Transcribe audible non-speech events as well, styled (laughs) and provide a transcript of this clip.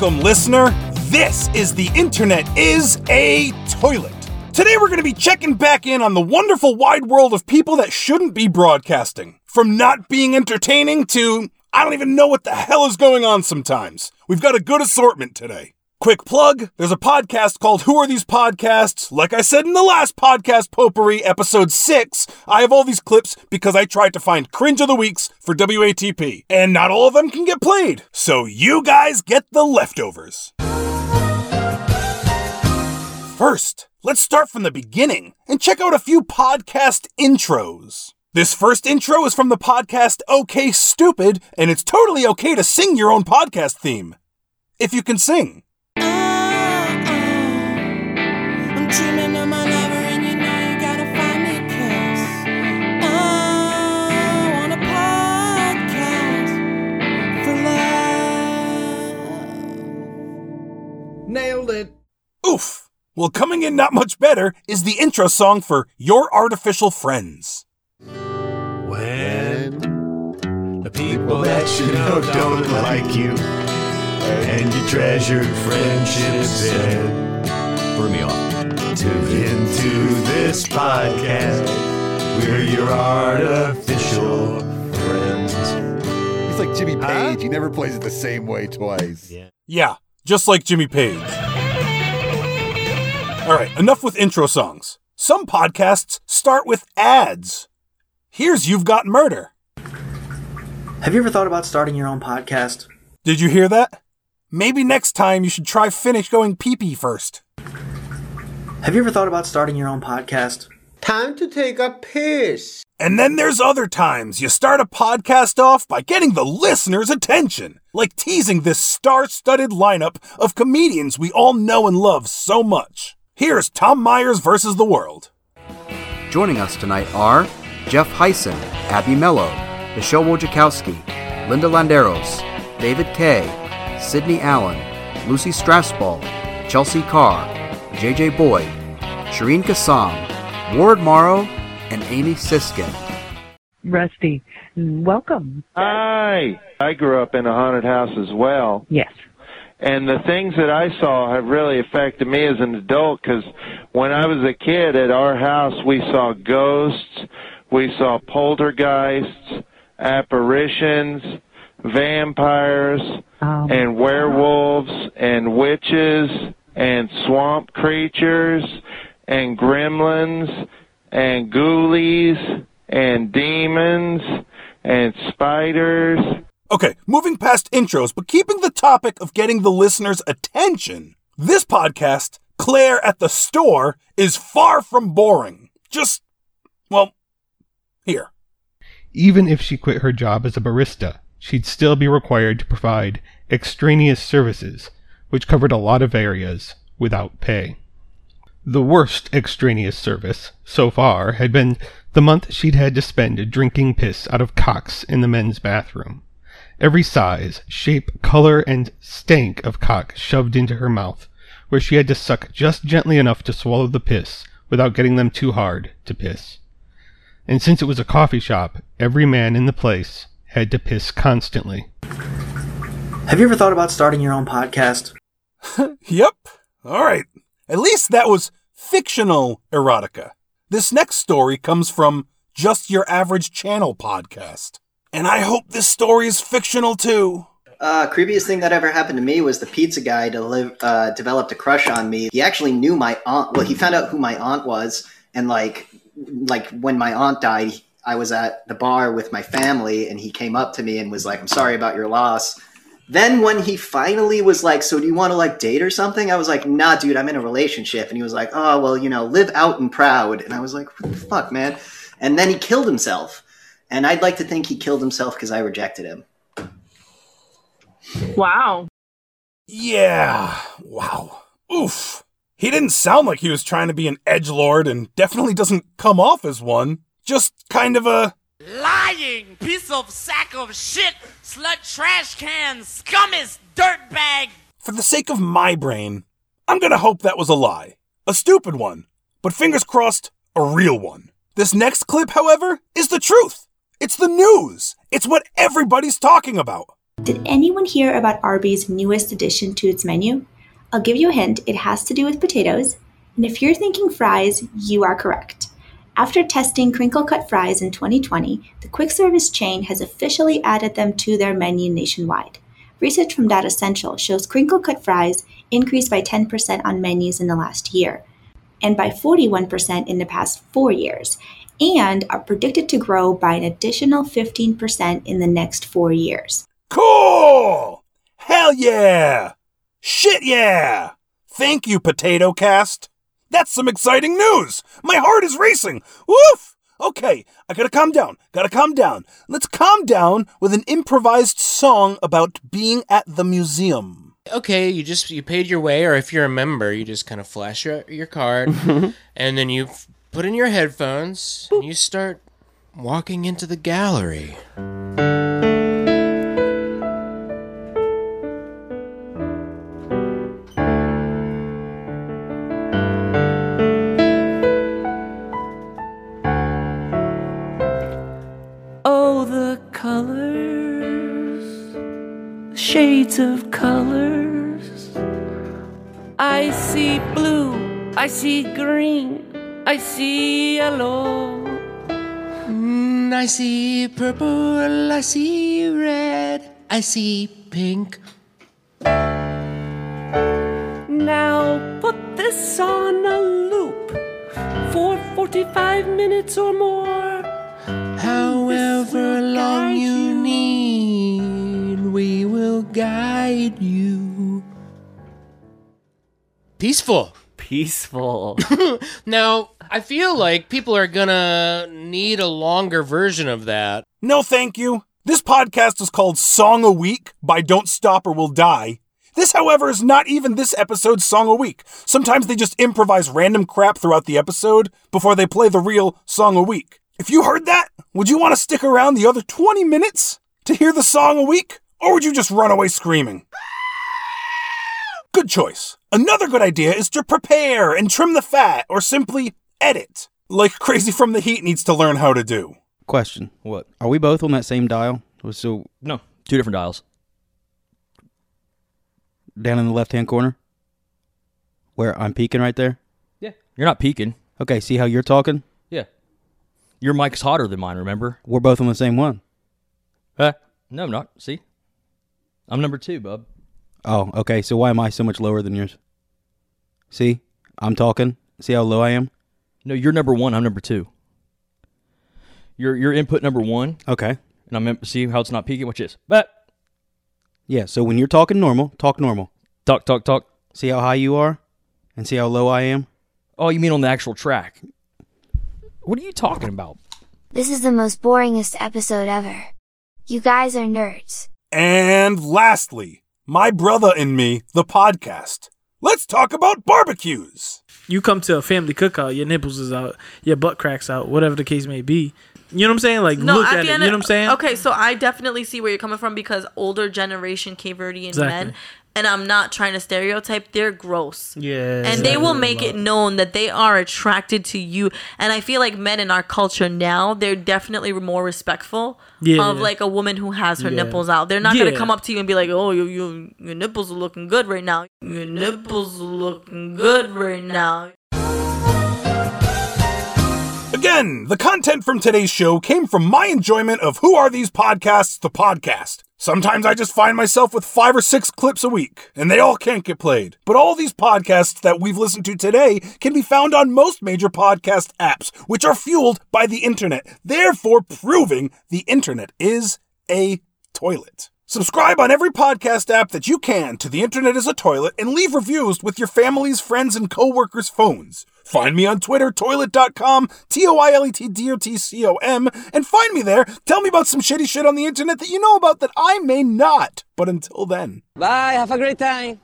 Welcome, listener. This is The Internet is a Toilet. Today we're going to be checking back in on the wonderful wide world of people that shouldn't be broadcasting. From not being entertaining to I don't even know what the hell is going on sometimes. We've got a good assortment today. Quick plug there's a podcast called Who Are These Podcasts? Like I said in the last podcast, Potpourri, episode 6, I have all these clips because I tried to find cringe of the weeks for WATP, and not all of them can get played. So you guys get the leftovers. First, let's start from the beginning and check out a few podcast intros. This first intro is from the podcast OK Stupid, and it's totally okay to sing your own podcast theme. If you can sing. Well, coming in not much better is the intro song for Your Artificial Friends. When the people that you know don't like you and your treasured friendships end. Threw me off. Tune into this podcast. We're your artificial friends. He's like Jimmy Page. He never plays it the same way twice. Yeah. Yeah, just like Jimmy Page. Alright, enough with intro songs. Some podcasts start with ads. Here's You've Got Murder. Have you ever thought about starting your own podcast? Did you hear that? Maybe next time you should try finish going pee pee first. Have you ever thought about starting your own podcast? Time to take a piss. And then there's other times you start a podcast off by getting the listener's attention, like teasing this star studded lineup of comedians we all know and love so much. Here's Tom Myers versus the world. Joining us tonight are Jeff Heisen, Abby Mello, Michelle Wojciechowski, Linda Landeros, David Kay, Sydney Allen, Lucy Strassball, Chelsea Carr, JJ Boyd, Shireen Kassam, Ward Morrow, and Amy Siskin. Rusty, welcome. Hi. I grew up in a haunted house as well. Yes. And the things that I saw have really affected me as an adult because when I was a kid at our house, we saw ghosts, we saw poltergeists, apparitions, vampires, Um, and werewolves, and witches, and swamp creatures, and gremlins, and ghoulies, and demons, and spiders. Okay, moving past intros, but keeping the topic of getting the listener's attention. This podcast, Claire at the Store, is far from boring. Just, well, here. Even if she quit her job as a barista, she'd still be required to provide extraneous services, which covered a lot of areas, without pay. The worst extraneous service, so far, had been the month she'd had to spend drinking piss out of cocks in the men's bathroom. Every size, shape, color, and stank of cock shoved into her mouth, where she had to suck just gently enough to swallow the piss without getting them too hard to piss. And since it was a coffee shop, every man in the place had to piss constantly. Have you ever thought about starting your own podcast? (laughs) Yep. All right. At least that was fictional erotica. This next story comes from Just Your Average Channel podcast. And I hope this story is fictional too. Uh, creepiest thing that ever happened to me was the pizza guy uh, developed a crush on me. He actually knew my aunt. Well, he found out who my aunt was, and like, like when my aunt died, I was at the bar with my family, and he came up to me and was like, "I'm sorry about your loss." Then when he finally was like, "So do you want to like date or something?" I was like, "Nah, dude, I'm in a relationship." And he was like, "Oh, well, you know, live out and proud." And I was like, "What the fuck, man?" And then he killed himself. And I'd like to think he killed himself because I rejected him. Wow. Yeah. Wow. Oof. He didn't sound like he was trying to be an edge lord and definitely doesn't come off as one. Just kind of a Lying piece of sack of shit, slut trash can, scummest dirtbag. for the sake of my brain, I'm gonna hope that was a lie. A stupid one. But fingers crossed, a real one. This next clip, however, is the truth. It's the news. It's what everybody's talking about. Did anyone hear about Arby's newest addition to its menu? I'll give you a hint it has to do with potatoes, and if you're thinking fries, you are correct. After testing crinkle cut fries in 2020, the quick service chain has officially added them to their menu nationwide. Research from Data Central shows crinkle cut fries increased by 10% on menus in the last year, and by 41% in the past four years, and are predicted to grow by an additional 15% in the next four years. Cool! Hell yeah! Shit yeah! Thank you, Potato Cast. That's some exciting news! My heart is racing! Woof! Okay, I gotta calm down. Gotta calm down. Let's calm down with an improvised song about being at the museum. Okay, you just you paid your way, or if you're a member, you just kind of flash your your card, (laughs) and then you f- put in your headphones and you start walking into the gallery. Oh, the colors, shades of colors. I see blue, I see green, I see yellow. Mm, I see purple, I see red, I see pink. Now put this on a loop for 45 minutes or more. However long you need, we will guide you. Peaceful. Peaceful. (laughs) now, I feel like people are gonna need a longer version of that. No, thank you. This podcast is called Song a Week by Don't Stop or We'll Die. This, however, is not even this episode's Song a Week. Sometimes they just improvise random crap throughout the episode before they play the real Song a Week. If you heard that, would you want to stick around the other 20 minutes to hear the song a week? Or would you just run away screaming? Good choice. Another good idea is to prepare and trim the fat or simply edit, like Crazy from the Heat needs to learn how to do. Question. What? Are we both on that same dial? So No, two different dials. down in the left hand corner? Where I'm peeking right there? Yeah. You're not peeking. Okay, see how you're talking? Yeah. Your mic's hotter than mine, remember? We're both on the same one. Huh? No, I'm not. See? I'm number two, bub. Oh, okay. So why am I so much lower than yours? See? I'm talking. See how low I am? No, you're number one. I'm number two. Your your input number one, Okay. and I'm see how it's not peaking. Watch this. But Yeah, so when you're talking normal, talk normal. talk, talk, talk. See how high you are? And see how low I am? Oh, you mean on the actual track? What are you talking about? This is the most boringest episode ever. You guys are nerds. And lastly, My Brother and Me, the podcast. Let's talk about barbecues. You come to a family cookout, your nipples is out, your butt cracks out, whatever the case may be. You know what I'm saying? Like, No, look at at, it. end You know what I'm saying? Okay, so I definitely see where you're coming from because older generation Cape Verdean Exactly. men, and I'm not trying to stereotype, they're gross. Yeah. and they will make it known that they are attracted to you. And I feel like men in our culture now, they're definitely more respectful Yeah. of like a woman who has her Yeah. nipples out. They're not gonna come up to you and be like, "Oh, you, you, your nipples are looking good right now. Your nipples are looking good right now." Again, the content from today's show came from my enjoyment of Who Are These Podcasts, the podcast. Sometimes I just find myself with five or six clips a week, and they all can't get played. But all these podcasts that we've listened to today can be found on most major podcast apps, which are fueled by the internet, therefore proving the internet is a toilet. Subscribe on every podcast app that you can to The Internet is a Toilet and leave reviews with your family's, friends, and coworkers' phones. Find me on Twitter, toilet.com, T O I L E T D O T C O M, and find me there. Tell me about some shitty shit on the internet that you know about that I may not. But until then. Bye, have a great time.